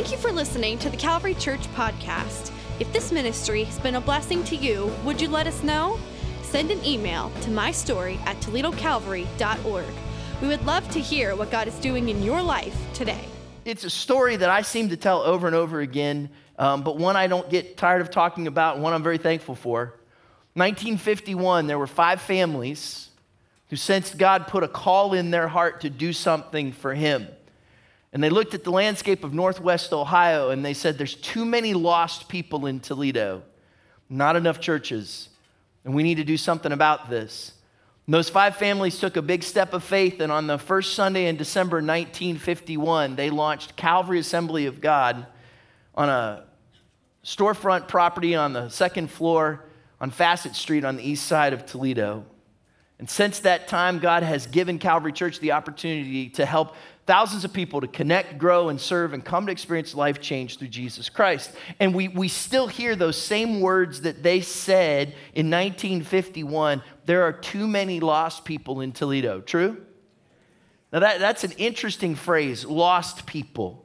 Thank you for listening to the Calvary Church podcast. If this ministry has been a blessing to you, would you let us know? Send an email to mystory at toledocalvary.org. We would love to hear what God is doing in your life today. It's a story that I seem to tell over and over again, um, but one I don't get tired of talking about, one I'm very thankful for. 1951, there were five families who sensed God put a call in their heart to do something for Him. And they looked at the landscape of Northwest Ohio and they said, There's too many lost people in Toledo, not enough churches, and we need to do something about this. And those five families took a big step of faith, and on the first Sunday in December 1951, they launched Calvary Assembly of God on a storefront property on the second floor on Fassett Street on the east side of Toledo. And since that time, God has given Calvary Church the opportunity to help thousands of people to connect, grow, and serve and come to experience life change through Jesus Christ. And we, we still hear those same words that they said in 1951 there are too many lost people in Toledo. True? Now, that, that's an interesting phrase, lost people.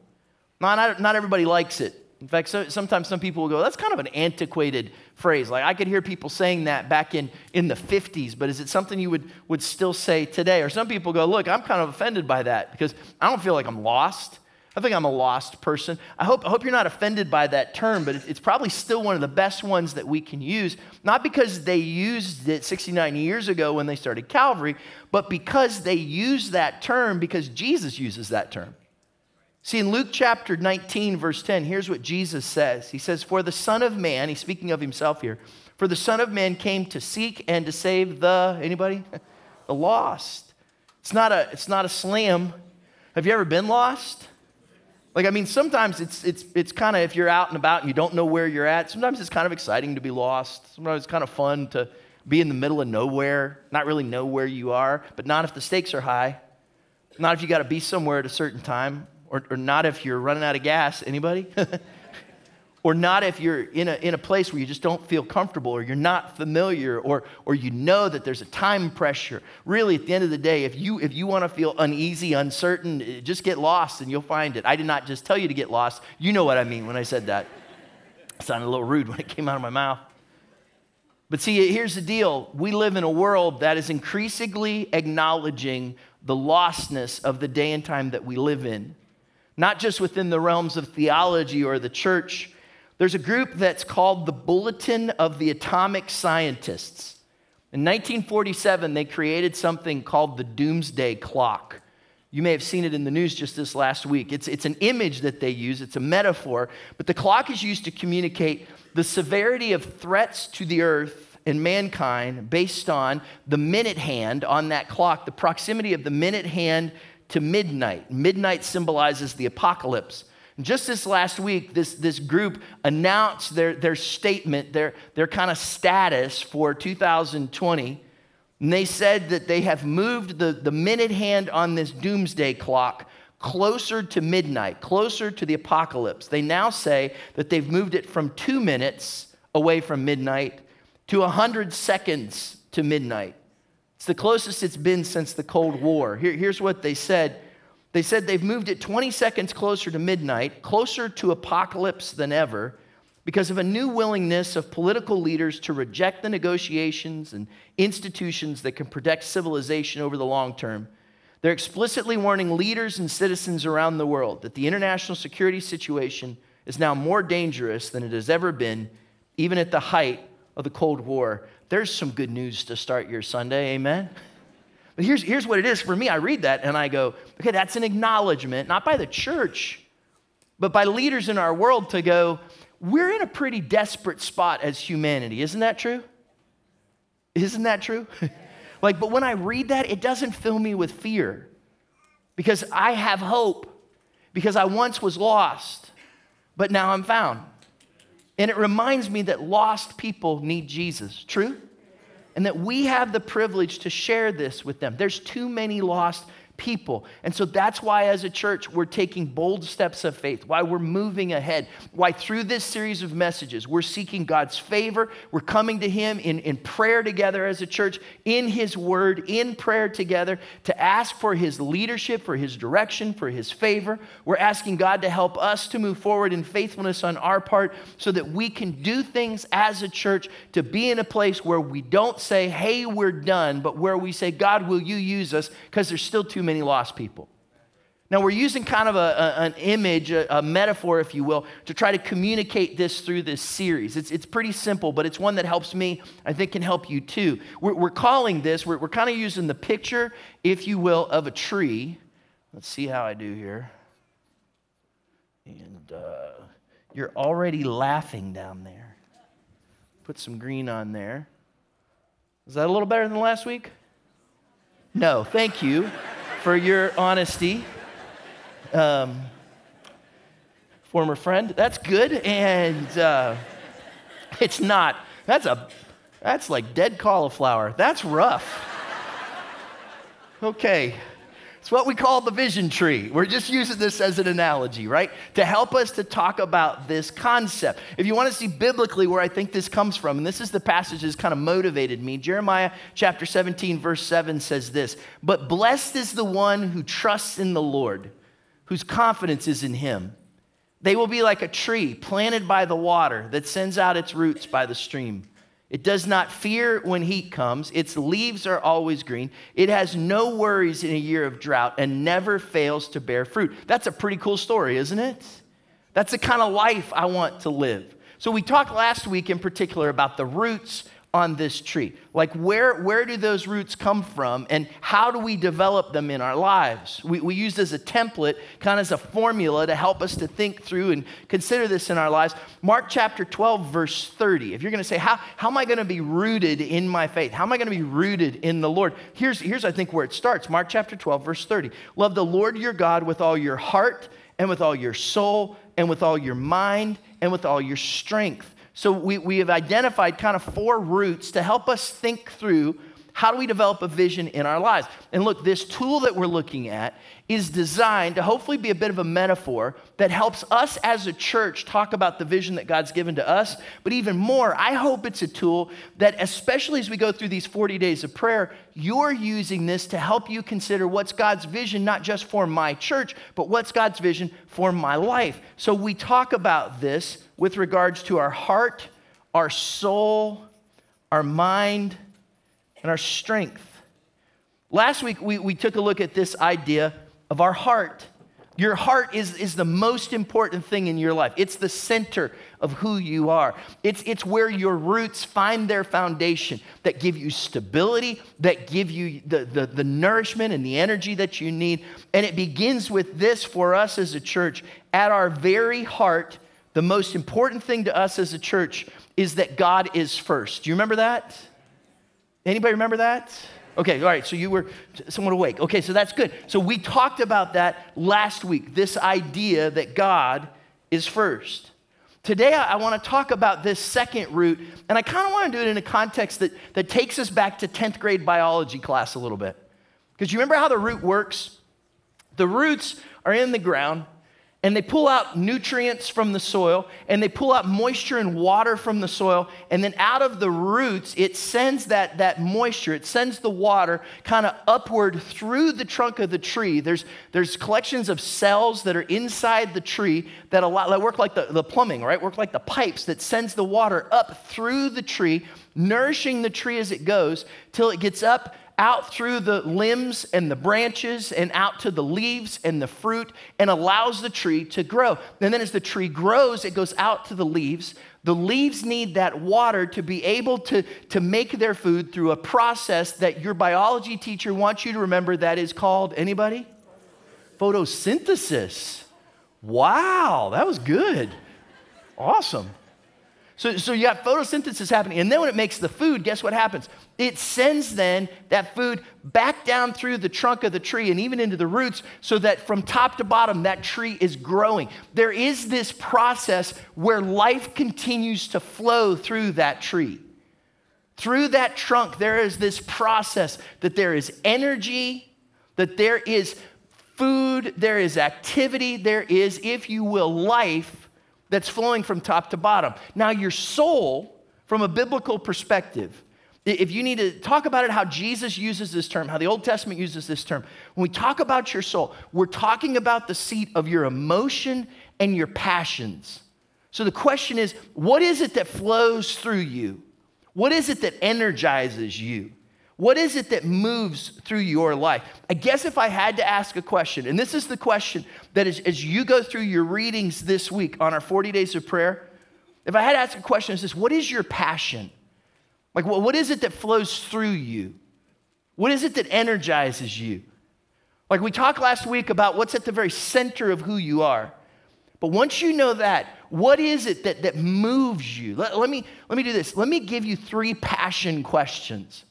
Not, not, everybody likes it. In fact, so, sometimes some people will go, that's kind of an antiquated phrase. Like I could hear people saying that back in, in the 50s, but is it something you would, would still say today? Or some people go, look, I'm kind of offended by that because I don't feel like I'm lost. I think I'm a lost person. I hope, I hope you're not offended by that term, but it's probably still one of the best ones that we can use, not because they used it 69 years ago when they started Calvary, but because they use that term because Jesus uses that term. See, in Luke chapter 19, verse 10, here's what Jesus says He says, For the Son of Man, he's speaking of himself here, for the Son of Man came to seek and to save the, anybody? the lost. It's not a, it's not a slam. Have you ever been lost? Like, I mean, sometimes it's, it's, it's kind of, if you're out and about and you don't know where you're at, sometimes it's kind of exciting to be lost. Sometimes it's kind of fun to be in the middle of nowhere, not really know where you are, but not if the stakes are high. Not if you got to be somewhere at a certain time or, or not if you're running out of gas. Anybody? or not if you're in a, in a place where you just don't feel comfortable or you're not familiar or, or you know that there's a time pressure. Really, at the end of the day, if you, if you want to feel uneasy, uncertain, eh, just get lost and you'll find it. I did not just tell you to get lost. You know what I mean when I said that. It sounded a little rude when it came out of my mouth. But see, here's the deal. We live in a world that is increasingly acknowledging the lostness of the day and time that we live in not just within the realms of theology or the church. There's a group that's called the Bulletin of the Atomic Scientists. In 1947, they created something called the Doomsday Clock. You may have seen it in the news just this last week. It's, it's an image that they use, it's a metaphor, but the clock is used to communicate the severity of threats to the earth and mankind based on the minute hand on that clock, the proximity of the minute hand to midnight. Midnight symbolizes the apocalypse. just this last week, this, this group announced their, their statement, their, their kind of status for 2020. And they said that they have moved the, the minute hand on this doomsday clock closer to midnight, closer to the apocalypse. They now say that they've moved it from two minutes away from midnight to 100 seconds to midnight. It's the closest it's been since the Cold War. Here, here's what they said they said they've moved it 20 seconds closer to midnight, closer to apocalypse than ever, because of a new willingness of political leaders to reject the negotiations and institutions that can protect civilization over the long term. They're explicitly warning leaders and citizens around the world that the international security situation is now more dangerous than it has ever been, even at the height of the Cold War. There's some good news to start your Sunday, amen? But here's, here's what it is for me. I read that and I go, okay, that's an acknowledgement, not by the church, but by leaders in our world to go, we're in a pretty desperate spot as humanity. Isn't that true? Isn't that true? like, but when I read that, it doesn't fill me with fear because I have hope because I once was lost, but now I'm found. And it reminds me that lost people need Jesus. True? And that we have the privilege to share this with them. There's too many lost people. And so that's why, as a church, we're taking bold steps of faith, why we're moving ahead, why through this series of messages, we're seeking God's favor. We're coming to Him in, in prayer together as a church, in His Word, in prayer together, to ask for His leadership, for His direction, for His favor. We're asking God to help us to move forward in faithfulness on our part so that we can do things as a church to be in a place where we don't say, hey, we're done, but where we say, God, will you use us? Because there's still too many lost people. Now, we're using kind of a, a, an image, a, a, metaphor, if you will, to try to communicate this through this series. It's, it's pretty simple, but it's one that helps me, I think can help you too. We're, we're calling this, we're, we're kind of using the picture, if you will, of a tree. Let's see how I do here. And uh, you're already laughing down there. Put some green on there. Is that a little better than last week? No, thank you for your honesty. Um, former friend, that's good. And uh, it's not. That's a that's like dead cauliflower. That's rough. Okay. It's what we call the vision tree. We're just using this as an analogy, right? To help us to talk about this concept. If you want to see biblically where I think this comes from, and this is the passage that's kind of motivated me, Jeremiah chapter 17, verse 7 says this But blessed is the one who trusts in the Lord, whose confidence is in him. They will be like a tree planted by the water that sends out its roots by the stream. It does not fear when heat comes. Its leaves are always green. It has no worries in a year of drought and never fails to bear fruit. That's a pretty cool story, isn't it? That's the kind of life I want to live. So, we talked last week in particular about the roots on this tree? Like, where, where do those roots come from, and how do we develop them in our lives? We, we used as a template, kind of as a formula to help us to think through and consider this in our lives. Mark chapter 12, verse 30. If you're going to say, how, how am I going to be rooted in my faith? How am I going to be rooted in the Lord? Here's, here's, I think, where it starts Mark chapter 12, verse 30. Love the Lord your God with all your heart, and with all your soul, and with all your mind, and with all your strength. So we, we have identified kind of four roots to help us think through how do we develop a vision in our lives? And look, this tool that we're looking at is designed to hopefully be a bit of a metaphor that helps us as a church talk about the vision that God's given to us. But even more, I hope it's a tool that, especially as we go through these 40 days of prayer, you're using this to help you consider what's God's vision, not just for my church, but what's God's vision for my life. So we talk about this with regards to our heart, our soul, our mind, and our strength. Last week, we, we took a look at this idea of our heart. Your heart is, is the most important thing in your life. It's the center of who you are. It's, it's where your roots find their foundation that give you stability, that give you the, the, the nourishment and the energy that you need. And it begins with this for us as a church. At our very heart, the most important thing to us as a church is that God is first. Do you remember that? Anybody remember that? Okay, all right, so you were somewhat awake. Okay, so that's good. So we talked about that last week, this idea that God is first. Today, I want to talk about this second root, and I kind of want to do it in a context that, that takes us back to 10th grade biology class a little bit. Because you remember how the root works? The roots are in the ground, and they pull out nutrients from the soil and they pull out moisture and water from the soil and then out of the roots it sends that, that moisture it sends the water kind of upward through the trunk of the tree. There's, there's collections of cells that are inside the tree that, allow, that work like the, the plumbing right? Work like the pipes that sends the water up through the tree nourishing the tree as it goes till it gets up out through the limbs and the branches and out to the leaves and the fruit and allows the tree to grow. And then as the tree grows, it goes out to the leaves. The leaves need that water to be able to, to make their food through a process that your biology teacher wants you to remember that is called anybody? Photosynthesis. Wow, that was good. Awesome. So, so you got photosynthesis happening. And then when it makes the food, guess what happens? It sends then that food back down through the trunk of the tree and even into the roots so that from top to bottom, that tree is growing. There is this process where life continues to flow through that tree. Through that trunk, there is this process that there is energy, that there is food, there is activity, there is, if you will, life that's flowing from top to bottom. Now, your soul, from a biblical perspective, if you need to talk about it, how Jesus uses this term, how the Old Testament uses this term, when we talk about your soul, we're talking about the seat of your emotion and your passions. So the question is, what is it that flows through you? What is it that energizes you? What is it that moves through your life? I guess if I had to ask a question, and this is the question that is, as you go through your readings this week on our 40 days of prayer, if I had to ask a question, is this what is your passion? Like, what, what is it that flows through you? What is it that energizes you? Like, we talked last week about what's at the very center of who you are. But once you know that, what is it that, that moves you? Let, let, me, let me do this. Let me give you three passion questions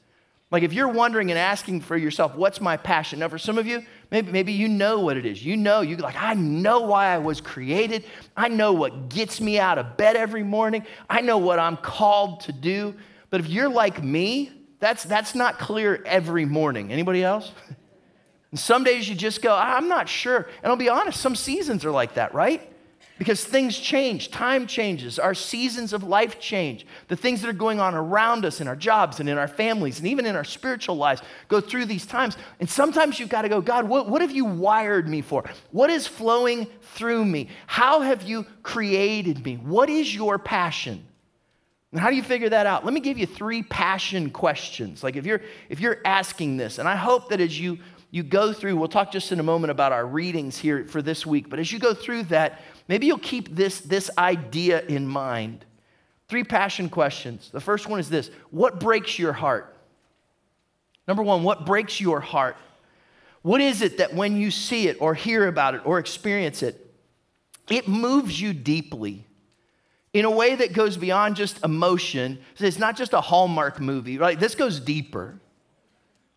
like if you're wondering and asking for yourself, what's my passion? Now, for some of you, maybe, maybe you know what it is. You know, you like, I know why I was created. I know what gets me out of bed every morning. I know what I'm called to do. But if you're like me, that's, that's not clear every morning. Anybody else? And some days you just go, I'm not sure. And I'll be honest, some seasons are like that, right? Because things change, time changes, our seasons of life change. The things that are going on around us in our jobs and in our families and even in our spiritual lives go through these times. And sometimes you've got to go, God, what, what have you wired me for? What is flowing through me? How have you created me? What is your passion? And how do you figure that out? Let me give you three passion questions. Like if you're if you're asking this, and I hope that as you you go through, we'll talk just in a moment about our readings here for this week, but as you go through that, Maybe you'll keep this, this idea in mind. Three passion questions. The first one is this What breaks your heart? Number one, what breaks your heart? What is it that when you see it or hear about it or experience it, it moves you deeply in a way that goes beyond just emotion? It's not just a Hallmark movie, right? This goes deeper.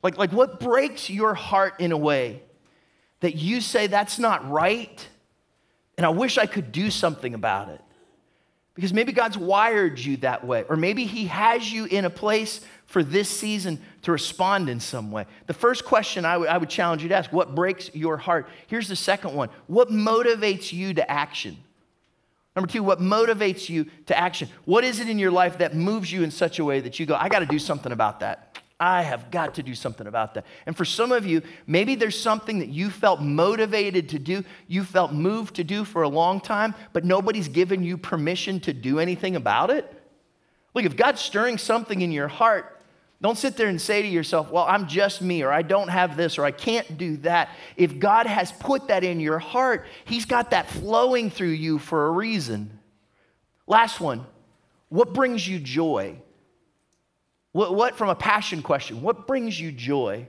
Like, like what breaks your heart in a way that you say that's not right? And I wish I could do something about it. Because maybe God's wired you that way, or maybe He has you in a place for this season to respond in some way. The first question I, w- I would challenge you to ask what breaks your heart? Here's the second one What motivates you to action? Number two, what motivates you to action? What is it in your life that moves you in such a way that you go, I got to do something about that? I have got to do something about that. And for some of you, maybe there's something that you felt motivated to do, you felt moved to do for a long time, but nobody's given you permission to do anything about it. Look, if God's stirring something in your heart, don't sit there and say to yourself, well, I'm just me, or I don't have this, or I can't do that. If God has put that in your heart, He's got that flowing through you for a reason. Last one what brings you joy? What, what, from a passion question, what brings you joy?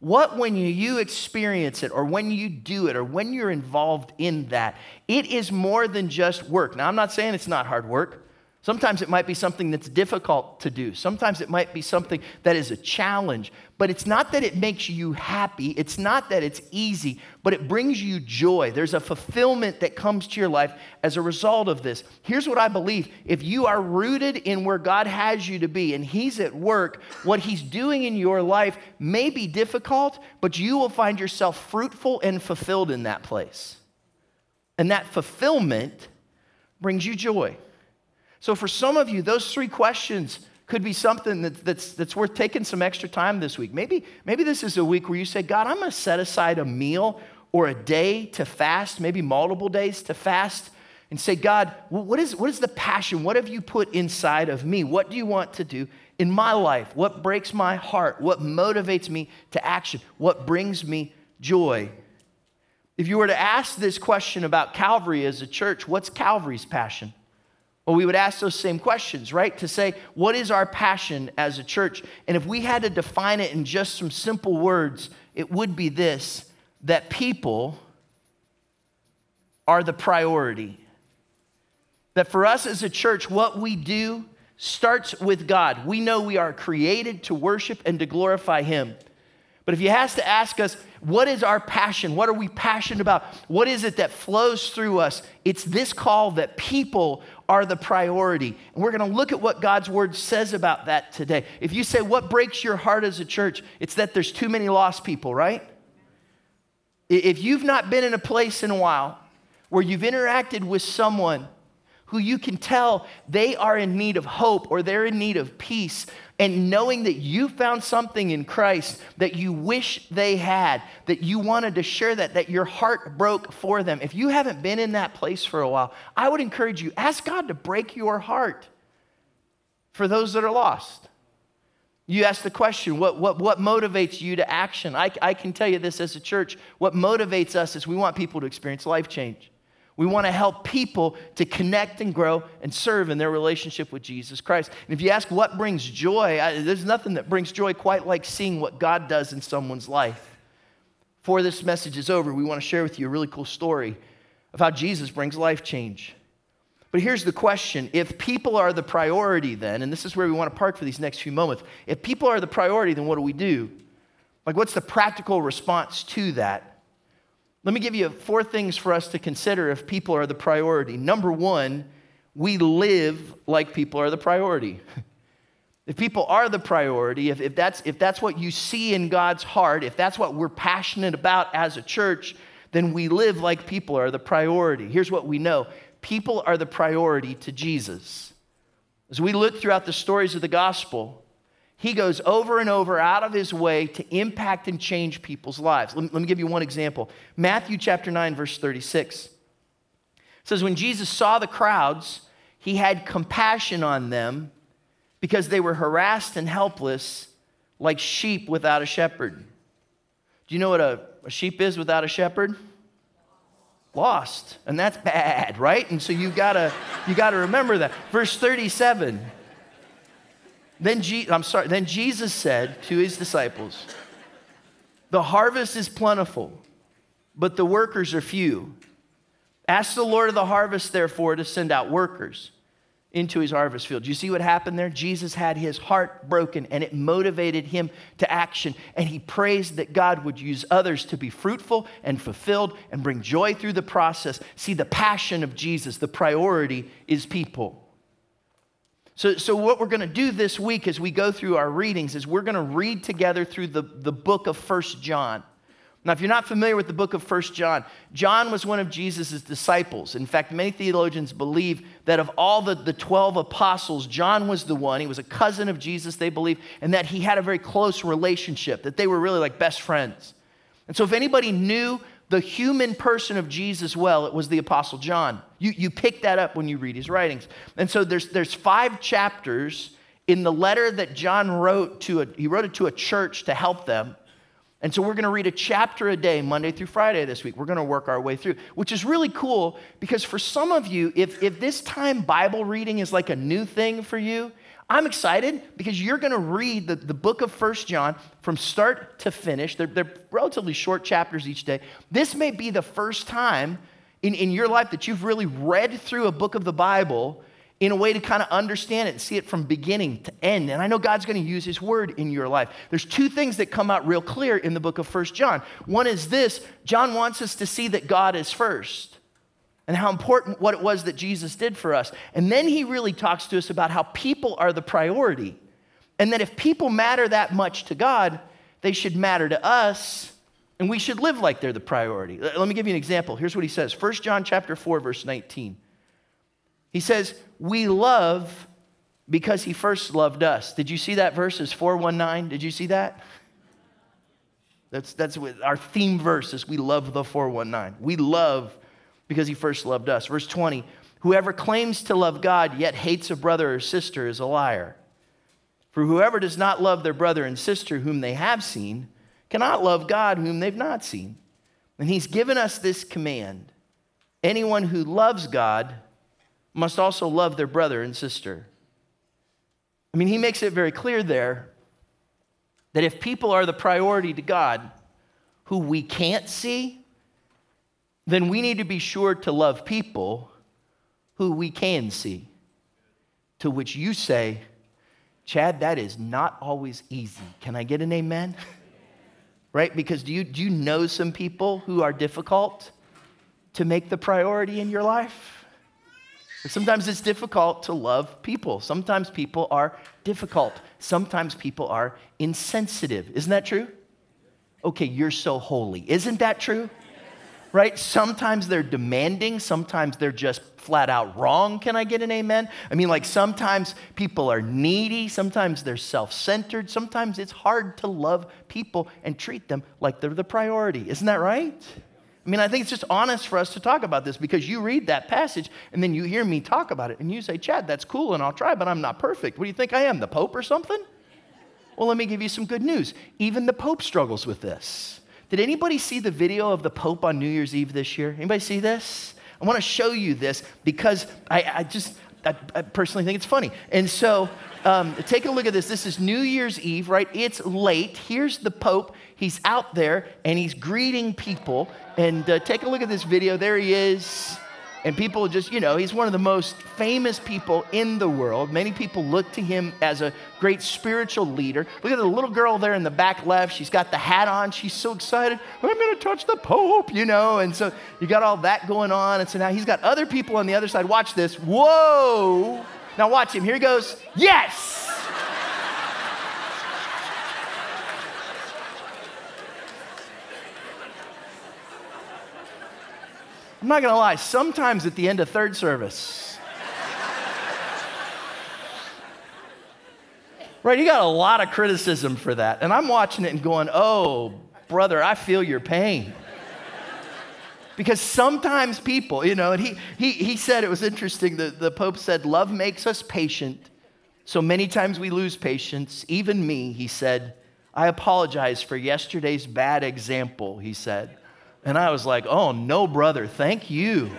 What, when you experience it, or when you do it, or when you're involved in that, it is more than just work. Now, I'm not saying it's not hard work. Sometimes it might be something that's difficult to do. Sometimes it might be something that is a challenge. But it's not that it makes you happy. It's not that it's easy, but it brings you joy. There's a fulfillment that comes to your life as a result of this. Here's what I believe if you are rooted in where God has you to be and He's at work, what He's doing in your life may be difficult, but you will find yourself fruitful and fulfilled in that place. And that fulfillment brings you joy. So, for some of you, those three questions could be something that, that's, that's worth taking some extra time this week. Maybe, maybe this is a week where you say, God, I'm going to set aside a meal or a day to fast, maybe multiple days to fast, and say, God, what is, what is the passion? What have you put inside of me? What do you want to do in my life? What breaks my heart? What motivates me to action? What brings me joy? If you were to ask this question about Calvary as a church, what's Calvary's passion? Well, we would ask those same questions, right? To say, what is our passion as a church? And if we had to define it in just some simple words, it would be this that people are the priority. That for us as a church, what we do starts with God. We know we are created to worship and to glorify Him. But if you has to ask us, what is our passion? What are we passionate about? What is it that flows through us? It's this call that people are the priority. And we're going to look at what God's word says about that today. If you say, what breaks your heart as a church? It's that there's too many lost people, right? If you've not been in a place in a while where you've interacted with someone who you can tell they are in need of hope or they're in need of peace, and knowing that you found something in Christ that you wish they had, that you wanted to share that, that your heart broke for them. If you haven't been in that place for a while, I would encourage you ask God to break your heart for those that are lost. You ask the question, what, what, what motivates you to action? I, I can tell you this as a church. What motivates us is we want people to experience life change. We want to help people to connect and grow and serve in their relationship with Jesus Christ. And if you ask what brings joy, I, there's nothing that brings joy quite like seeing what God does in someone's life. Before this message is over, we want to share with you a really cool story of how Jesus brings life change. But here's the question if people are the priority, then, and this is where we want to park for these next few moments, if people are the priority, then what do we do? Like, what's the practical response to that? Let me give you four things for us to consider if people are the priority. Number one, we live like people are the priority. if people are the priority, if, if, that's, if that's what you see in God's heart, if that's what we're passionate about as a church, then we live like people are the priority. Here's what we know people are the priority to Jesus. As we look throughout the stories of the gospel, he goes over and over out of his way to impact and change people's lives. Let me, let me, give you one example. Matthew chapter 9, verse 36 it says, When Jesus saw the crowds, he had compassion on them because they were harassed and helpless like sheep without a shepherd. Do you know what a, a sheep is without a shepherd? Lost. And that's bad, right? And so you gotta, you gotta remember that. Verse 37. Then, Je- I'm sorry, then Jesus said to his disciples, The harvest is plentiful, but the workers are few. Ask the Lord of the harvest, therefore, to send out workers into his harvest field. You see what happened there? Jesus had his heart broken and it motivated him to action. And he praised that God would use others to be fruitful and fulfilled and bring joy through the process. See, the passion of Jesus, the priority is people. So, so what we're going to do this week as we go through our readings is we're going to read together through the, the book of First John. Now, if you're not familiar with the book of First John, John was one of Jesus' disciples. In fact, many theologians believe that of all the, the 12 apostles, John was the one. He was a cousin of Jesus, they believe, and that he had a very close relationship, that they were really like best friends. And so, if anybody knew the human person of Jesus well, it was the Apostle John. You, you pick that up when you read his writings. And so there's, there's five chapters in the letter that John wrote to a, he wrote it to a church to help them. And so we're going to read a chapter a day, Monday through Friday this week. We're going to work our way through, which is really cool because for some of you, if, if this time Bible reading is like a new thing for you, I'm excited because you're going to read the, the book of First John from start to finish. They're, they're relatively short chapters each day. This may be the first time in, in your life that you've really read through a book of the Bible in a way to kind of understand it and see it from beginning to end. And I know God's going to use his word in your life. There's two things that come out real clear in the book of First John. One is this John wants us to see that God is first and how important what it was that Jesus did for us. And then he really talks to us about how people are the priority. And that if people matter that much to God, they should matter to us and we should live like they're the priority. Let me give you an example. Here's what he says. 1 John chapter 4 verse 19. He says, "We love because he first loved us." Did you see that verses 419? Did you see that? That's that's what our theme verse is we love the 419. We love because he first loved us. Verse 20 Whoever claims to love God yet hates a brother or sister is a liar. For whoever does not love their brother and sister whom they have seen cannot love God whom they've not seen. And he's given us this command anyone who loves God must also love their brother and sister. I mean, he makes it very clear there that if people are the priority to God who we can't see, then we need to be sure to love people who we can see. To which you say, Chad, that is not always easy. Can I get an amen? right? Because do you, do you know some people who are difficult to make the priority in your life? Sometimes it's difficult to love people. Sometimes people are difficult. Sometimes people are insensitive. Isn't that true? Okay, you're so holy. Isn't that true? Right? Sometimes they're demanding, sometimes they're just flat out wrong. Can I get an amen? I mean, like sometimes people are needy, sometimes they're self centered, sometimes it's hard to love people and treat them like they're the priority. Isn't that right? I mean, I think it's just honest for us to talk about this because you read that passage and then you hear me talk about it and you say, Chad, that's cool and I'll try, but I'm not perfect. What do you think I am, the Pope or something? Well, let me give you some good news. Even the Pope struggles with this. Did anybody see the video of the Pope on New Year's Eve this year? Anybody see this? I want to show you this because I, I just, I, I, personally think it's funny. And so um, take a look at this. This is New Year's Eve, right? It's late. Here's the Pope. He's out there and he's greeting people. And uh, take a look at this video. There he is. And people just, you know, he's one of the most famous people in the world. Many people look to him as a great spiritual leader. Look at the little girl there in the back left. She's got the hat on. She's so excited. I'm going to touch the Pope, you know. And so you got all that going on. And so now he's got other people on the other side. Watch this. Whoa. Now watch him. Here he goes. Yes. I'm not gonna lie, sometimes at the end of third service, right, you got a lot of criticism for that. And I'm watching it and going, oh, brother, I feel your pain. because sometimes people, you know, and he, he, he said it was interesting, that the Pope said, love makes us patient. So many times we lose patience. Even me, he said, I apologize for yesterday's bad example, he said. And I was like, oh, no, brother, thank you.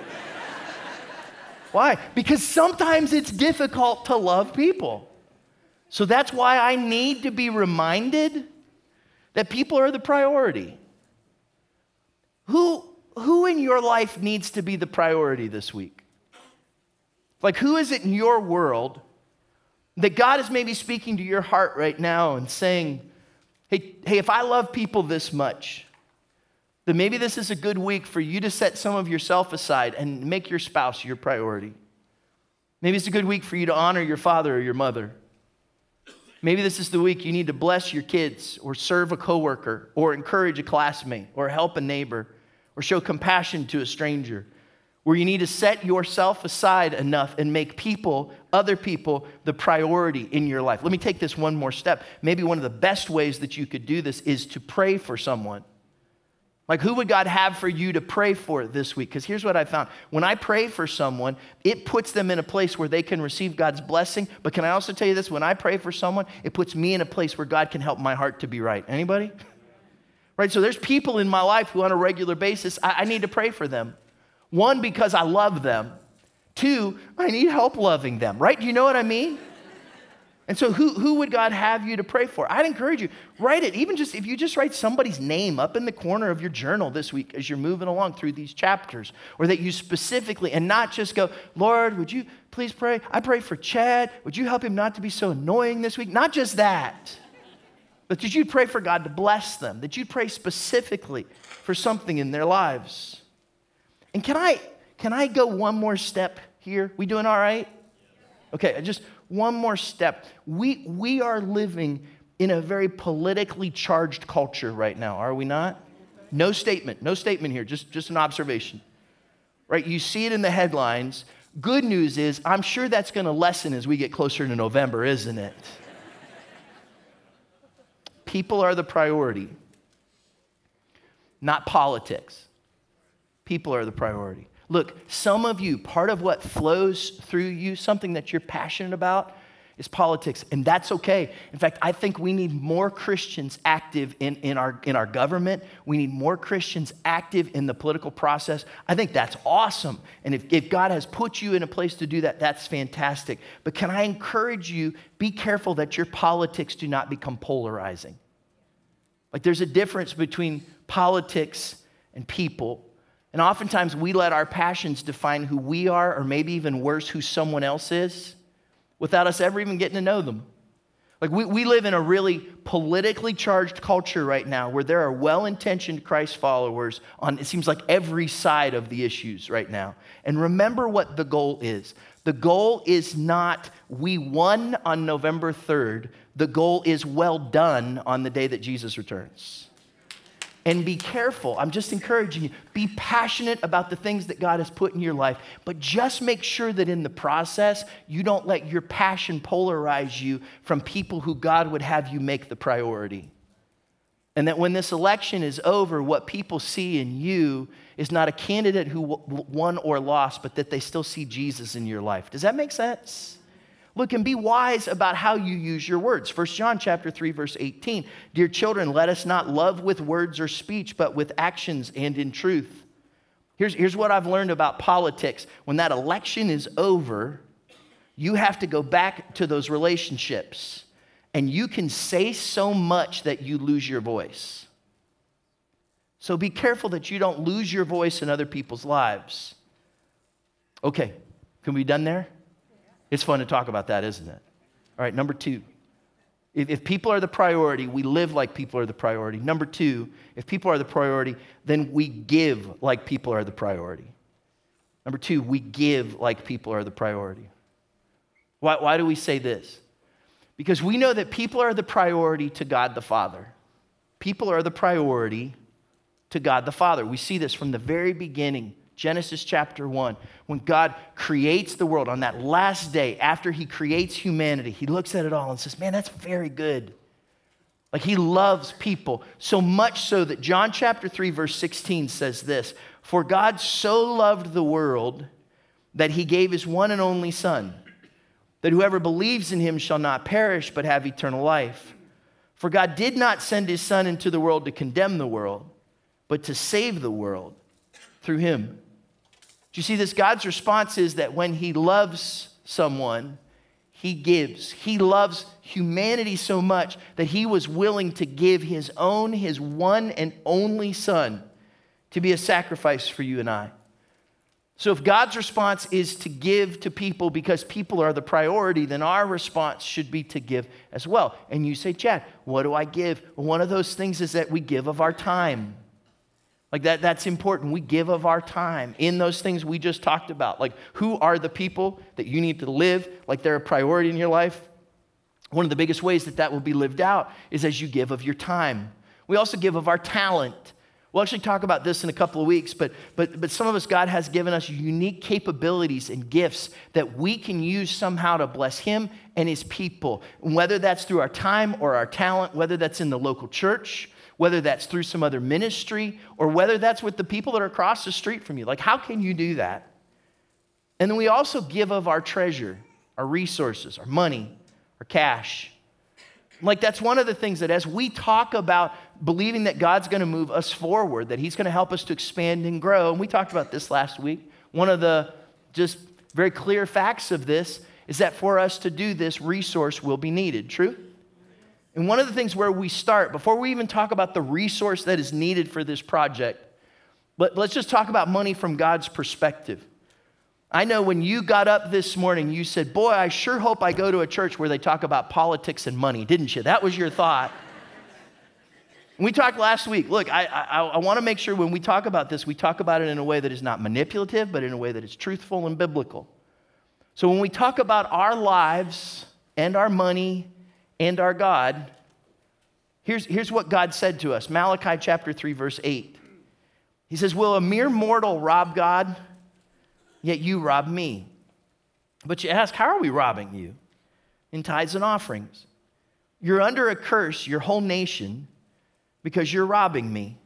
why? Because sometimes it's difficult to love people. So that's why I need to be reminded that people are the priority. Who, who in your life needs to be the priority this week? Like, who is it in your world that God is maybe speaking to your heart right now and saying, hey, hey, if I love people this much, then maybe this is a good week for you to set some of yourself aside and make your spouse your priority. Maybe it's a good week for you to honor your father or your mother. Maybe this is the week you need to bless your kids or serve a coworker or encourage a classmate or help a neighbor or show compassion to a stranger. Where you need to set yourself aside enough and make people, other people, the priority in your life. Let me take this one more step. Maybe one of the best ways that you could do this is to pray for someone. Like, who would God have for you to pray for this week? Because here's what I found when I pray for someone, it puts them in a place where they can receive God's blessing. But can I also tell you this? When I pray for someone, it puts me in a place where God can help my heart to be right. Anybody? Right? So there's people in my life who, on a regular basis, I, I need to pray for them. One, because I love them. Two, I need help loving them, right? Do you know what I mean? And so, who, who would God have you to pray for? I'd encourage you, write it. Even just if you just write somebody's name up in the corner of your journal this week as you're moving along through these chapters, or that you specifically, and not just go, Lord, would you please pray? I pray for Chad. Would you help him not to be so annoying this week? Not just that, but that you'd pray for God to bless them, that you'd pray specifically for something in their lives. And can I, can I go one more step here? We doing all right? Okay, I just one more step. We, we are living in a very politically charged culture right now, are we not? No statement, no statement here, just, just an observation. Right? You see it in the headlines. Good news is, I'm sure that's going to lessen as we get closer to November, isn't it? People are the priority, not politics. People are the priority. Look, some of you, part of what flows through you, something that you're passionate about, is politics, and that's okay. In fact, I think we need more Christians active in, in, our, in our government. We need more Christians active in the political process. I think that's awesome. And if, if God has put you in a place to do that, that's fantastic. But can I encourage you, be careful that your politics do not become polarizing. Like there's a difference between politics and people. And oftentimes we let our passions define who we are, or maybe even worse, who someone else is, without us ever even getting to know them. Like we, we live in a really politically charged culture right now where there are well intentioned Christ followers on, it seems like, every side of the issues right now. And remember what the goal is the goal is not we won on November 3rd, the goal is well done on the day that Jesus returns. And be careful. I'm just encouraging you. Be passionate about the things that God has put in your life, but just make sure that in the process, you don't let your passion polarize you from people who God would have you make the priority. And that when this election is over, what people see in you is not a candidate who won or lost, but that they still see Jesus in your life. Does that make sense? Look and be wise about how you use your words. 1 John chapter 3 verse 18. Dear children, let us not love with words or speech, but with actions and in truth. Here's, here's what I've learned about politics. When that election is over, you have to go back to those relationships. And you can say so much that you lose your voice. So be careful that you don't lose your voice in other people's lives. Okay, can we be done there? It's fun to talk about that, isn't it? All right, number two. If, if people are the priority, we live like people are the priority. Number two, if people are the priority, then we give like people are the priority. Number two, we give like people are the priority. Why, why do we say this? Because we know that people are the priority to God the Father. People are the priority to God the Father. We see this from the very beginning Genesis chapter 1, when God creates the world on that last day after he creates humanity, he looks at it all and says, Man, that's very good. Like he loves people so much so that John chapter 3, verse 16 says this For God so loved the world that he gave his one and only Son, that whoever believes in him shall not perish but have eternal life. For God did not send his Son into the world to condemn the world, but to save the world through him. You see this? God's response is that when He loves someone, He gives. He loves humanity so much that He was willing to give His own, His one and only Son to be a sacrifice for you and I. So, if God's response is to give to people because people are the priority, then our response should be to give as well. And you say, Chad, what do I give? one of those things is that we give of our time. Like that, that's important. We give of our time in those things we just talked about. Like, who are the people that you need to live like they're a priority in your life? One of the biggest ways that that will be lived out is as you give of your time. We also give of our talent. We'll actually talk about this in a couple of weeks, but, but, but some of us, God has given us unique capabilities and gifts that we can use somehow to bless Him and His people. whether that's through our time or our talent, whether that's in the local church, whether that's through some other ministry or whether that's with the people that are across the street from you. Like, how can you do that? And then we also give of our treasure, our resources, our money, our cash. Like, that's one of the things that as we talk about believing that God's going to move us forward, that He's going to help us to expand and grow, and we talked about this last week. One of the just very clear facts of this is that for us to do this, resource will be needed. True? And one of the things where we start, before we even talk about the resource that is needed for this project, but let's just talk about money from God's perspective. I know when you got up this morning, you said, Boy, I sure hope I go to a church where they talk about politics and money, didn't you? That was your thought. we talked last week. Look, I, I, I want to make sure when we talk about this, we talk about it in a way that is not manipulative, but in a way that is truthful and biblical. So when we talk about our lives and our money and our God, here's, here's what God said to us Malachi chapter 3, verse 8. He says, Will a mere mortal rob God? Yet you rob me. But you ask, How are we robbing you? In tithes and offerings. You're under a curse, your whole nation, because you're robbing me.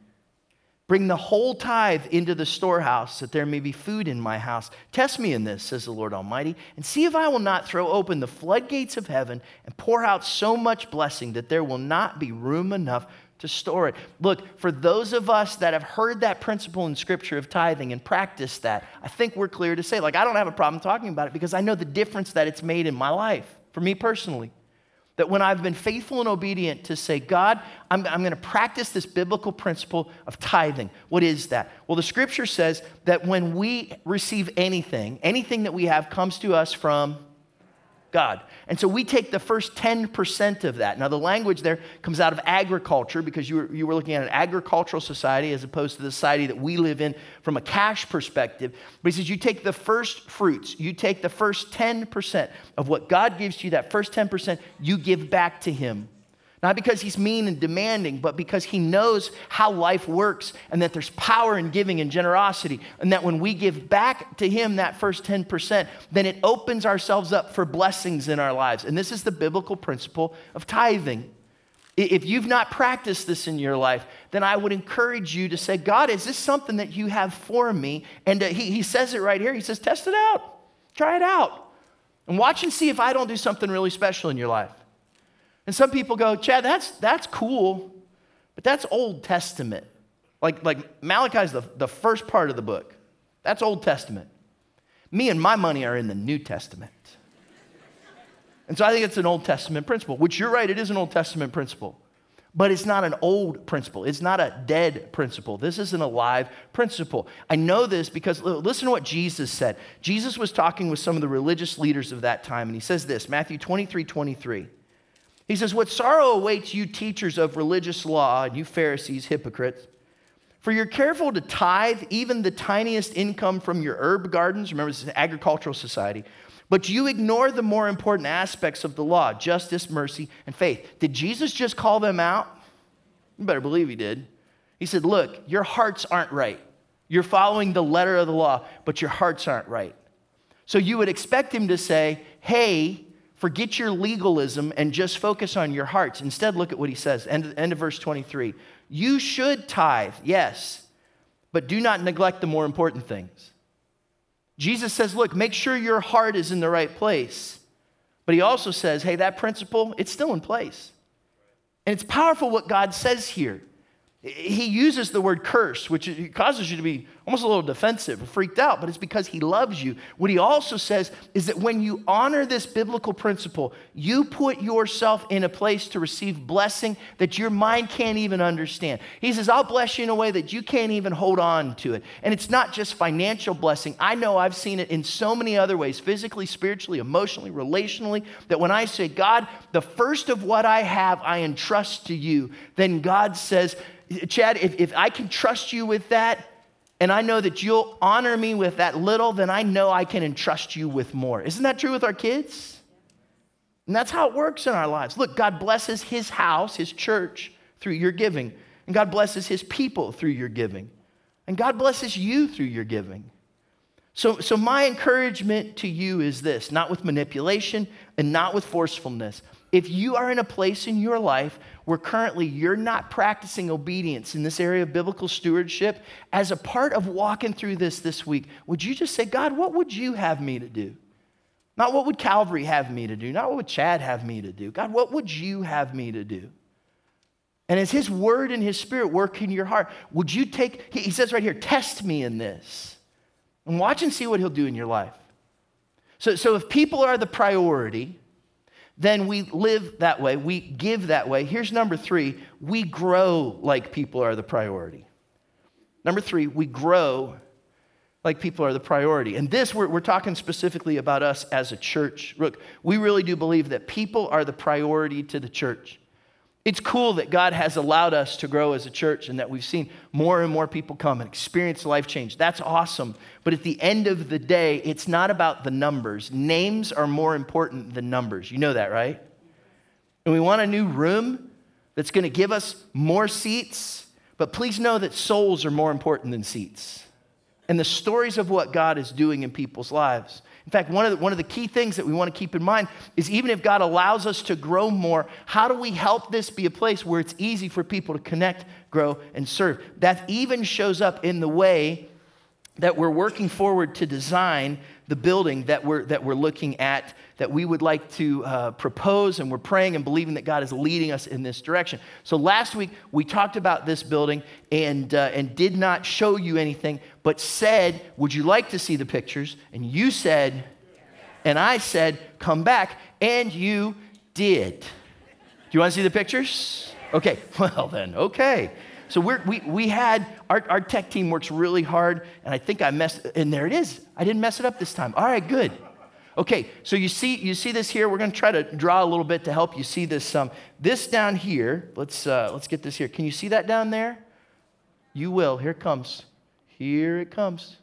Bring the whole tithe into the storehouse, that there may be food in my house. Test me in this, says the Lord Almighty, and see if I will not throw open the floodgates of heaven and pour out so much blessing that there will not be room enough to store it. Look, for those of us that have heard that principle in Scripture of tithing and practiced that, I think we're clear to say, like, I don't have a problem talking about it because I know the difference that it's made in my life, for me personally. That when I've been faithful and obedient to say, God, I'm, I'm going to practice this biblical principle of tithing. What is that? Well, the scripture says that when we receive anything, anything that we have comes to us from God. And so we take the first 10% of that. Now, the language there comes out of agriculture because you were, you were looking at an agricultural society as opposed to the society that we live in from a cash perspective. But he says you take the first fruits, you take the first 10% of what God gives to you, that first 10%, you give back to Him. Not because he's mean and demanding, but because he knows how life works and that there's power in giving and generosity. And that when we give back to him that first 10%, then it opens ourselves up for blessings in our lives. And this is the biblical principle of tithing. If you've not practiced this in your life, then I would encourage you to say, God, is this something that you have for me? And uh, he, he says it right here. He says, test it out, try it out, and watch and see if I don't do something really special in your life. And some people go, Chad, that's, that's cool, but that's Old Testament. Like, like Malachi's the, the first part of the book. That's Old Testament. Me and my money are in the New Testament. And so I think it's an Old Testament principle, which you're right, it is an Old Testament principle. But it's not an old principle. It's not a dead principle. This is an alive principle. I know this because listen to what Jesus said. Jesus was talking with some of the religious leaders of that time, and he says this Matthew 23 23. He says, What sorrow awaits you, teachers of religious law, and you Pharisees, hypocrites, for you're careful to tithe even the tiniest income from your herb gardens. Remember, this is an agricultural society. But you ignore the more important aspects of the law justice, mercy, and faith. Did Jesus just call them out? You better believe he did. He said, Look, your hearts aren't right. You're following the letter of the law, but your hearts aren't right. So you would expect him to say, Hey, Forget your legalism and just focus on your hearts. Instead, look at what he says. End, end of verse 23. You should tithe, yes, but do not neglect the more important things. Jesus says, look, make sure your heart is in the right place. But he also says, hey, that principle, it's still in place. And it's powerful what God says here. He uses the word curse, which causes you to be almost a little defensive freaked out, but it's because he loves you. What he also says is that when you honor this biblical principle, you put yourself in a place to receive blessing that your mind can't even understand. He says, I'll bless you in a way that you can't even hold on to it. And it's not just financial blessing. I know I've seen it in so many other ways physically, spiritually, emotionally, relationally that when I say, God, the first of what I have, I entrust to you, then God says, Chad, if, if I can trust you with that, and I know that you'll honor me with that little, then I know I can entrust you with more. Isn't that true with our kids? And that's how it works in our lives. Look, God blesses his house, his church, through your giving. And God blesses his people through your giving. And God blesses you through your giving. So, so my encouragement to you is this not with manipulation and not with forcefulness. If you are in a place in your life where currently you're not practicing obedience in this area of biblical stewardship, as a part of walking through this this week, would you just say, God, what would you have me to do? Not what would Calvary have me to do, not what would Chad have me to do. God, what would you have me to do? And as His Word and His Spirit work in your heart, would you take, He says right here, test me in this and watch and see what He'll do in your life. So, so if people are the priority, then we live that way, we give that way. Here's number three we grow like people are the priority. Number three, we grow like people are the priority. And this, we're, we're talking specifically about us as a church. Look, we really do believe that people are the priority to the church. It's cool that God has allowed us to grow as a church and that we've seen more and more people come and experience life change. That's awesome. But at the end of the day, it's not about the numbers. Names are more important than numbers. You know that, right? And we want a new room that's going to give us more seats, but please know that souls are more important than seats. And the stories of what God is doing in people's lives. In fact, one of, the, one of the key things that we want to keep in mind is even if God allows us to grow more, how do we help this be a place where it's easy for people to connect, grow, and serve? That even shows up in the way that we're working forward to design the building that we're, that we're looking at, that we would like to uh, propose, and we're praying and believing that God is leading us in this direction. So last week, we talked about this building and, uh, and did not show you anything, but said, Would you like to see the pictures? And you said, and I said, Come back. And you did. Do you want to see the pictures? Okay, well then, okay. So we, we had, our, our tech team works really hard, and I think I messed, and there it is. I didn't mess it up this time. All right, good. Okay, so you see, you see this here. We're going to try to draw a little bit to help you see this. Um, this down here. Let's uh, let's get this here. Can you see that down there? You will. Here it comes. Here it comes.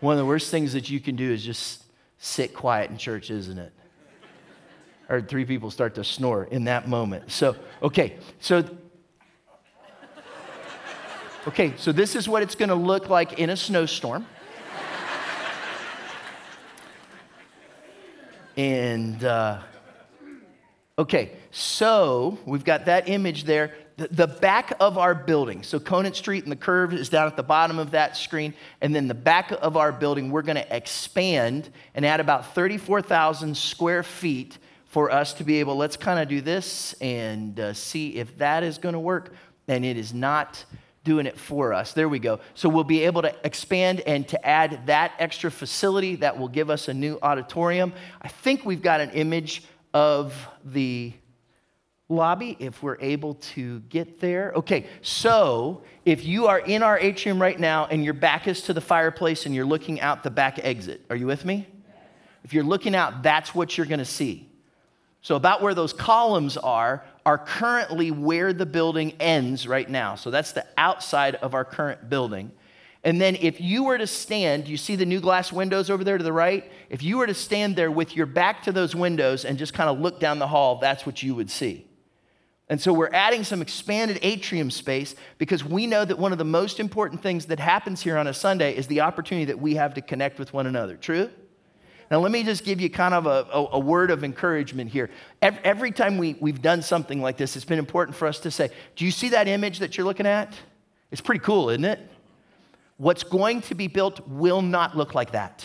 One of the worst things that you can do is just sit quiet in church, isn't it? I heard three people start to snore in that moment. So, okay, so Okay, so this is what it's going to look like in a snowstorm. and uh, okay, so we've got that image there. The, the back of our building, so Conant Street and the curve is down at the bottom of that screen. And then the back of our building, we're going to expand and add about 34,000 square feet for us to be able, let's kind of do this and uh, see if that is going to work. And it is not doing it for us. There we go. So we'll be able to expand and to add that extra facility that will give us a new auditorium. I think we've got an image of the lobby if we're able to get there. Okay, so if you are in our atrium right now and your back is to the fireplace and you're looking out the back exit, are you with me? If you're looking out, that's what you're going to see. So, about where those columns are, are currently where the building ends right now. So, that's the outside of our current building. And then, if you were to stand, you see the new glass windows over there to the right? If you were to stand there with your back to those windows and just kind of look down the hall, that's what you would see. And so, we're adding some expanded atrium space because we know that one of the most important things that happens here on a Sunday is the opportunity that we have to connect with one another. True? Now, let me just give you kind of a, a, a word of encouragement here. Every, every time we, we've done something like this, it's been important for us to say, Do you see that image that you're looking at? It's pretty cool, isn't it? What's going to be built will not look like that.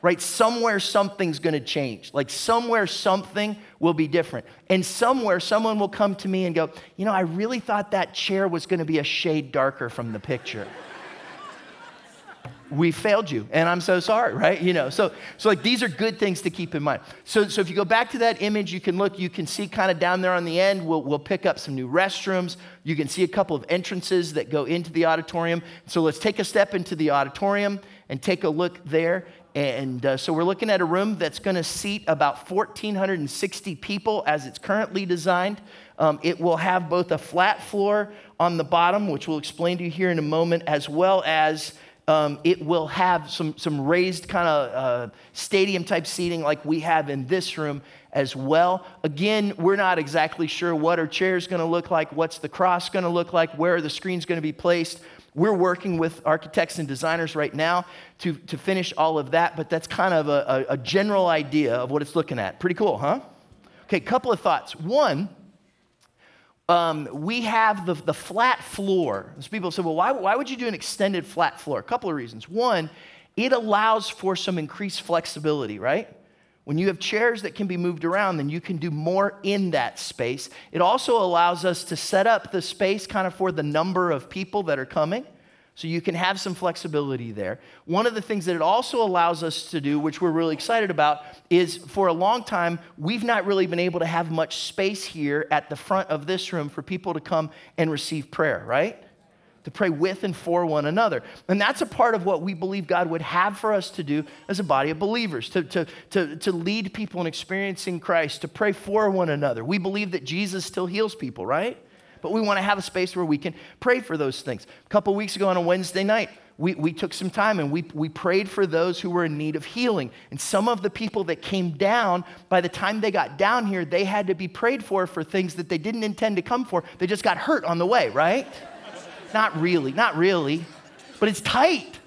Right? Somewhere something's going to change. Like somewhere something will be different. And somewhere someone will come to me and go, You know, I really thought that chair was going to be a shade darker from the picture we failed you and i'm so sorry right? You know so so like these are good things to keep in mind. So so if you go back to that image you can look you can see kind of down there on the end we'll, we'll pick up some new restrooms. You can see a couple of entrances that go into the auditorium. So let's take a step into the auditorium and take a look there. And uh, so we're looking at a room that's going to seat about 1460 people as it's currently designed. Um, it will have both a flat floor on the bottom which we'll explain to you here in a moment as well as um, it will have some, some raised kind of uh, stadium type seating like we have in this room as well. Again, we're not exactly sure what our chair's to look like, what's the cross going to look like, where the screen's going to be placed. We're working with architects and designers right now to, to finish all of that, but that's kind of a, a, a general idea of what it's looking at. Pretty cool, huh? Okay, couple of thoughts. One, um, we have the, the flat floor. People say, well, why, why would you do an extended flat floor? A couple of reasons. One, it allows for some increased flexibility, right? When you have chairs that can be moved around, then you can do more in that space. It also allows us to set up the space kind of for the number of people that are coming. So you can have some flexibility there. One of the things that it also allows us to do, which we're really excited about, is for a long time, we've not really been able to have much space here at the front of this room for people to come and receive prayer, right? To pray with and for one another. And that's a part of what we believe God would have for us to do as a body of believers, to, to, to, to lead people in experiencing Christ, to pray for one another. We believe that Jesus still heals people, right? But we want to have a space where we can pray for those things. A couple weeks ago on a Wednesday night, we, we took some time and we, we prayed for those who were in need of healing. And some of the people that came down, by the time they got down here, they had to be prayed for for things that they didn't intend to come for. They just got hurt on the way, right? not really, not really, but it's tight.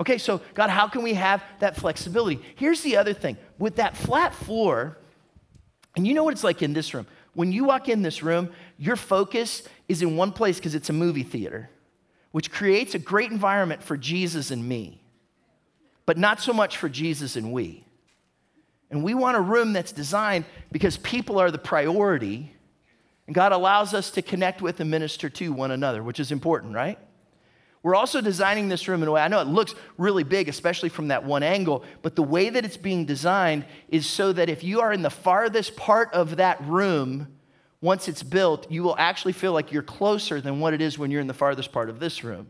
Okay, so God, how can we have that flexibility? Here's the other thing with that flat floor, and you know what it's like in this room. When you walk in this room, your focus is in one place because it's a movie theater, which creates a great environment for Jesus and me, but not so much for Jesus and we. And we want a room that's designed because people are the priority, and God allows us to connect with and minister to one another, which is important, right? We're also designing this room in a way, I know it looks really big, especially from that one angle, but the way that it's being designed is so that if you are in the farthest part of that room, once it's built, you will actually feel like you're closer than what it is when you're in the farthest part of this room.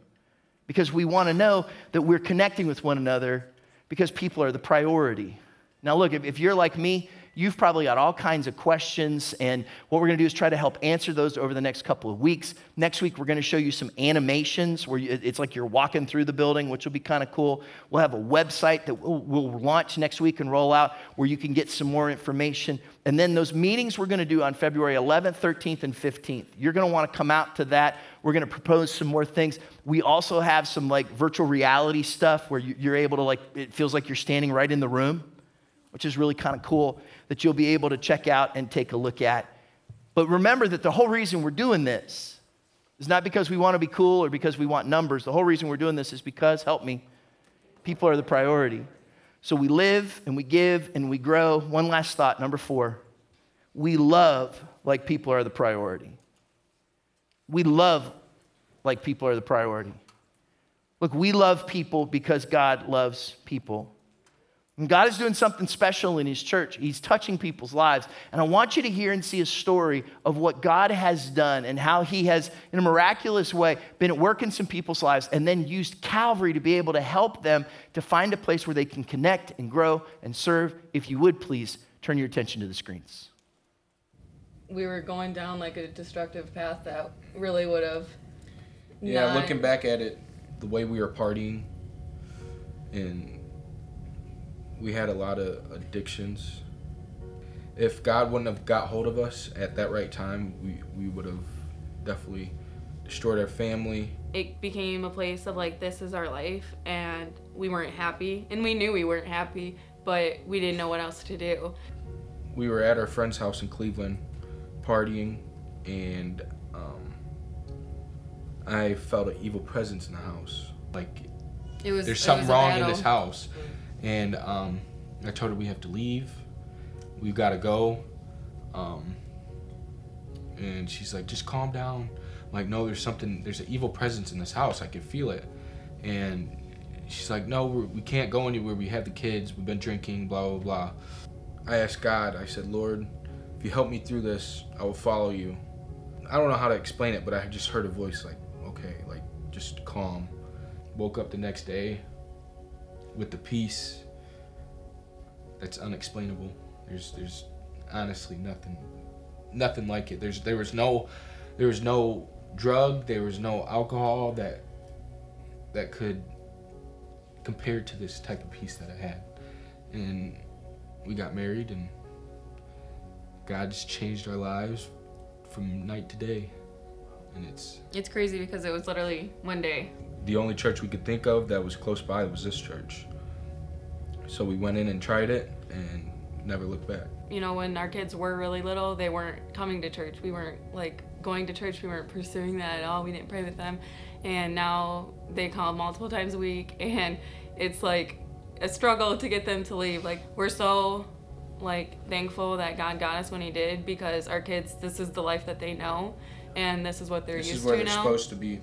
Because we want to know that we're connecting with one another because people are the priority. Now, look, if, if you're like me, You've probably got all kinds of questions, and what we're going to do is try to help answer those over the next couple of weeks. Next week, we're going to show you some animations where it's like you're walking through the building, which will be kind of cool. We'll have a website that we'll, launch next week and roll out where you can get some more information. And then those meetings we're going to do on February 11th, 13th, and 15th. You're going to want to come out to that. We're going to propose some more things. We also have some like virtual reality stuff where you're able to like, it feels like you're standing right in the room which is really kind of cool that you'll be able to check out and take a look at. But remember that the whole reason we're doing this is not because we want to be cool or because we want numbers. The whole reason we're doing this is because, help me, people are the priority. So we live and we give and we grow. One last thought, number four. We love like people are the priority. We love like people are the priority. Look, we love people because God loves people. And God is doing something special in His church. He's touching people's lives. And I want you to hear and see a story of what God has done and how He has, in a miraculous way, been at work in some people's lives and then used Calvary to be able to help them to find a place where they can connect and grow and serve. If you would, please turn your attention to the screens. We were going down like a destructive path that really would have. Yeah, not... looking back at it, the way we were partying and we had a lot of addictions. If God wouldn't have got hold of us at that right time, we, we would have definitely destroyed our family. It became a place of like, this is our life, and we weren't happy. And we knew we weren't happy, but we didn't know what else to do. We were at our friend's house in Cleveland partying, and um, I felt an evil presence in the house. Like, it was, there's something wrong in this house and um, I told her we have to leave. We've got to go. Um, and she's like, just calm down. I'm like, no, there's something. There's an evil presence in this house. I can feel it. And she's like, no, we're, we can not go anywhere. We have the kids. We've been drinking. Blah blah blah. I asked God. I said, Lord, if you help me through this, I will follow you. I don't know how to explain it, but I just heard a voice like, okay, like just calm. Woke up the next day with the peace that's unexplainable. There's there's honestly nothing nothing like it. There's there was no there was no drug, there was no alcohol that that could compare to this type of peace that I had. And we got married and God just changed our lives from night to day. And it's It's crazy because it was literally one day the only church we could think of that was close by was this church. So we went in and tried it and never looked back. You know, when our kids were really little, they weren't coming to church. We weren't like going to church. We weren't pursuing that at all. We didn't pray with them. And now they come multiple times a week and it's like a struggle to get them to leave. Like we're so like thankful that God got us when he did because our kids this is the life that they know and this is what they're this used to now. This is where they're supposed to be.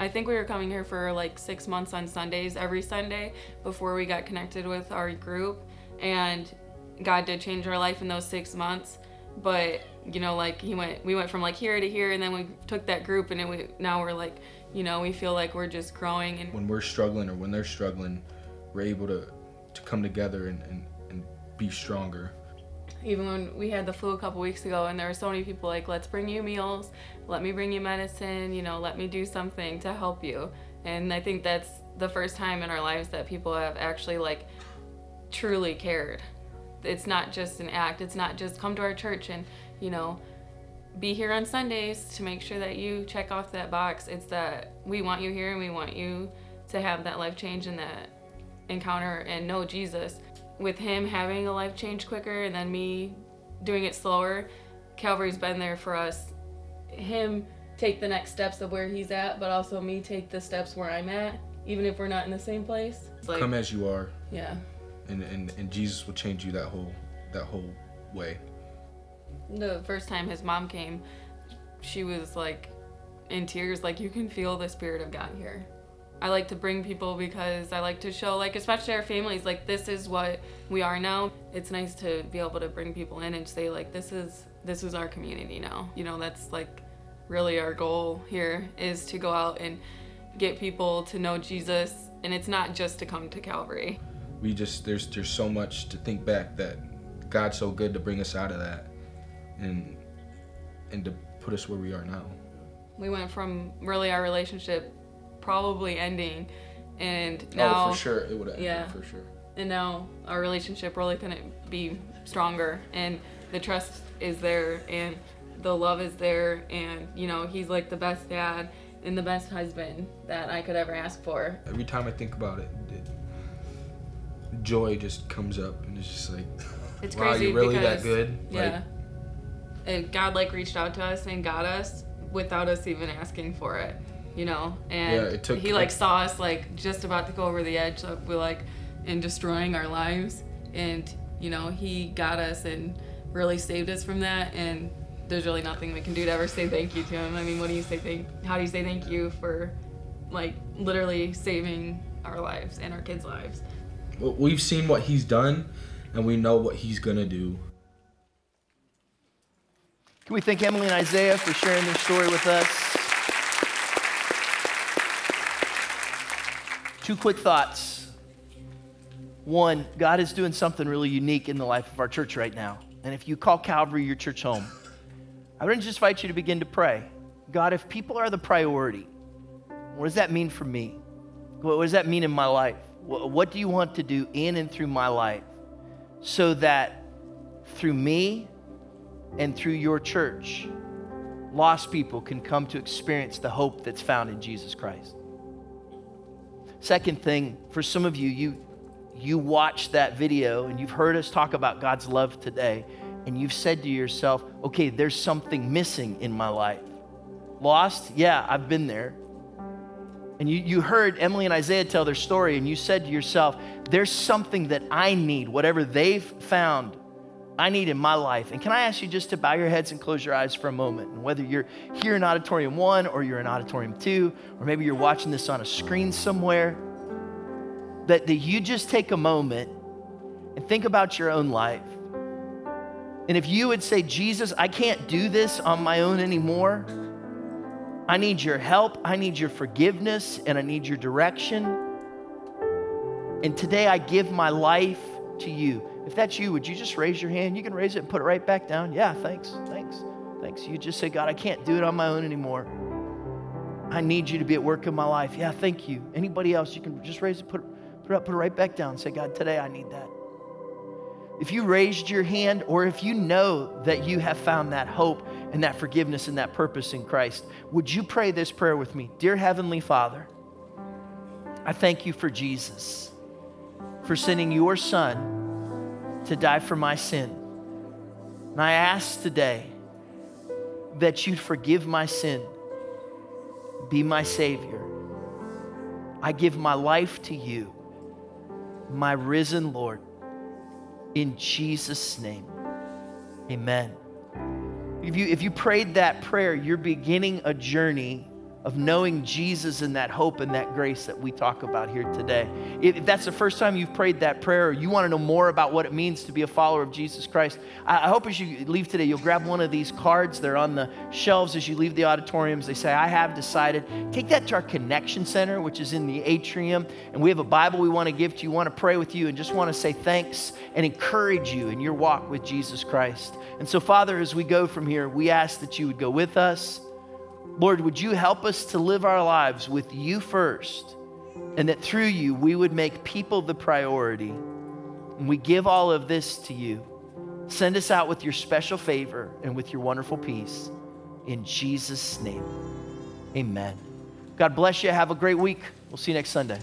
I think we were coming here for like six months on Sundays every Sunday before we got connected with our group. And God did change our life in those six months. But, you know, like he went, we went from like here to here and then we took that group and we, now we're like, you know, we feel like we're just growing. And when we're struggling or when they're struggling, we're able to, to come together and, and, and be stronger even when we had the flu a couple weeks ago and there were so many people like let's bring you meals. Let me bring you medicine. You know let me do something to help you. And i think that's the first time in our lives that people have actually like truly cared. It's not just an act. It's not just come to our church and you know be here on sundays to make sure that you check off that box. It's that we want you here and we want you to have that life change and that encounter and know jesus with him having a life change quicker and then me doing it slower, Calvary's been there for us. Him take the next steps of where he's at, but also me take the steps where I'm at, even if we're not in the same place. Like, Come as you are. Yeah. And, and and Jesus will change you that whole that whole way. The first time his mom came, she was like in tears, like you can feel the spirit of God here. I like to bring people because I like to show, like, especially our families, like, this is what we are now. It's nice to be able to bring people in and say, like, this is this is our community now. You know, that's like really our goal here is to go out and get people to know Jesus, and it's not just to come to Calvary. We just there's there's so much to think back that God's so good to bring us out of that, and and to put us where we are now. We went from really our relationship probably ending, and now oh, for sure it would have yeah for sure. And now our relationship really couldn't be stronger, and the trust is there, and the love is there, and you know he's like the best dad and the best husband that I could ever ask for. Every time I think about it, it joy just comes up, and it's just like, it's wow, crazy you're really that good. Yeah. Like, God like reached out to us and got us without us even asking for it, you know. And yeah, it took, he like saw us like just about to go over the edge of we like in destroying our lives, and you know he got us and really saved us from that and there's really nothing we can do to ever say thank you to him. I mean, what do you say thank? How do you say thank you for, like, literally saving our lives and our kids' lives? Well, we've seen what he's done, and we know what he's gonna do. Can we thank Emily and Isaiah for sharing their story with us? Two quick thoughts. One, God is doing something really unique in the life of our church right now. And if you call Calvary your church home, I would just invite you to begin to pray. God, if people are the priority, what does that mean for me? What does that mean in my life? What do you want to do in and through my life so that through me and through your church, lost people can come to experience the hope that's found in Jesus Christ? Second thing, for some of you, you, you watched that video and you've heard us talk about God's love today and you've said to yourself, okay, there's something missing in my life. Lost? Yeah, I've been there. And you, you heard Emily and Isaiah tell their story, and you said to yourself, there's something that I need, whatever they've found, I need in my life. And can I ask you just to bow your heads and close your eyes for a moment? And whether you're here in Auditorium 1 or you're in Auditorium 2, or maybe you're watching this on a screen somewhere, that, that you just take a moment and think about your own life. And if you would say, Jesus, I can't do this on my own anymore, I need your help, I need your forgiveness, and I need your direction. And today I give my life to you. If that's you, would you just raise your hand? You can raise it and put it right back down. Yeah, thanks, thanks, thanks. You just say, God, I can't do it on my own anymore. I need you to be at work in my life. Yeah, thank you. Anybody else, you can just raise it, put, put it up, put it right back down. Say, God, today I need that if you raised your hand or if you know that you have found that hope and that forgiveness and that purpose in Christ, would you pray this prayer with me? Dear Heavenly Father, I thank you for Jesus, for sending your Son to die for my sin. And I ask today that you'd forgive my sin, be my Savior. I give my life to you, my risen Lord. In Jesus' name, amen. If you, if you prayed that prayer, you're beginning a journey of knowing Jesus and that hope and that grace that we talk about here today. If that's the first time you've prayed that prayer, or you want to know more about what it means to be a follower of Jesus Christ, I hope as you leave today, you'll grab one of these cards. They're on the shelves as you leave the auditoriums. They say, I have decided. Take that to our connection center, which is in the atrium. And we have a Bible we want to give to you, want to pray with you, and just want to say thanks and encourage you in your walk with Jesus Christ. And so, Father, as we go from here, we ask that you would go with us Lord, would you help us to live our lives with you first, and that through you we would make people the priority. And we give all of this to you. Send us out with your special favor and with your wonderful peace. In Jesus' name, amen. God bless you. Have a great week. We'll see you next Sunday.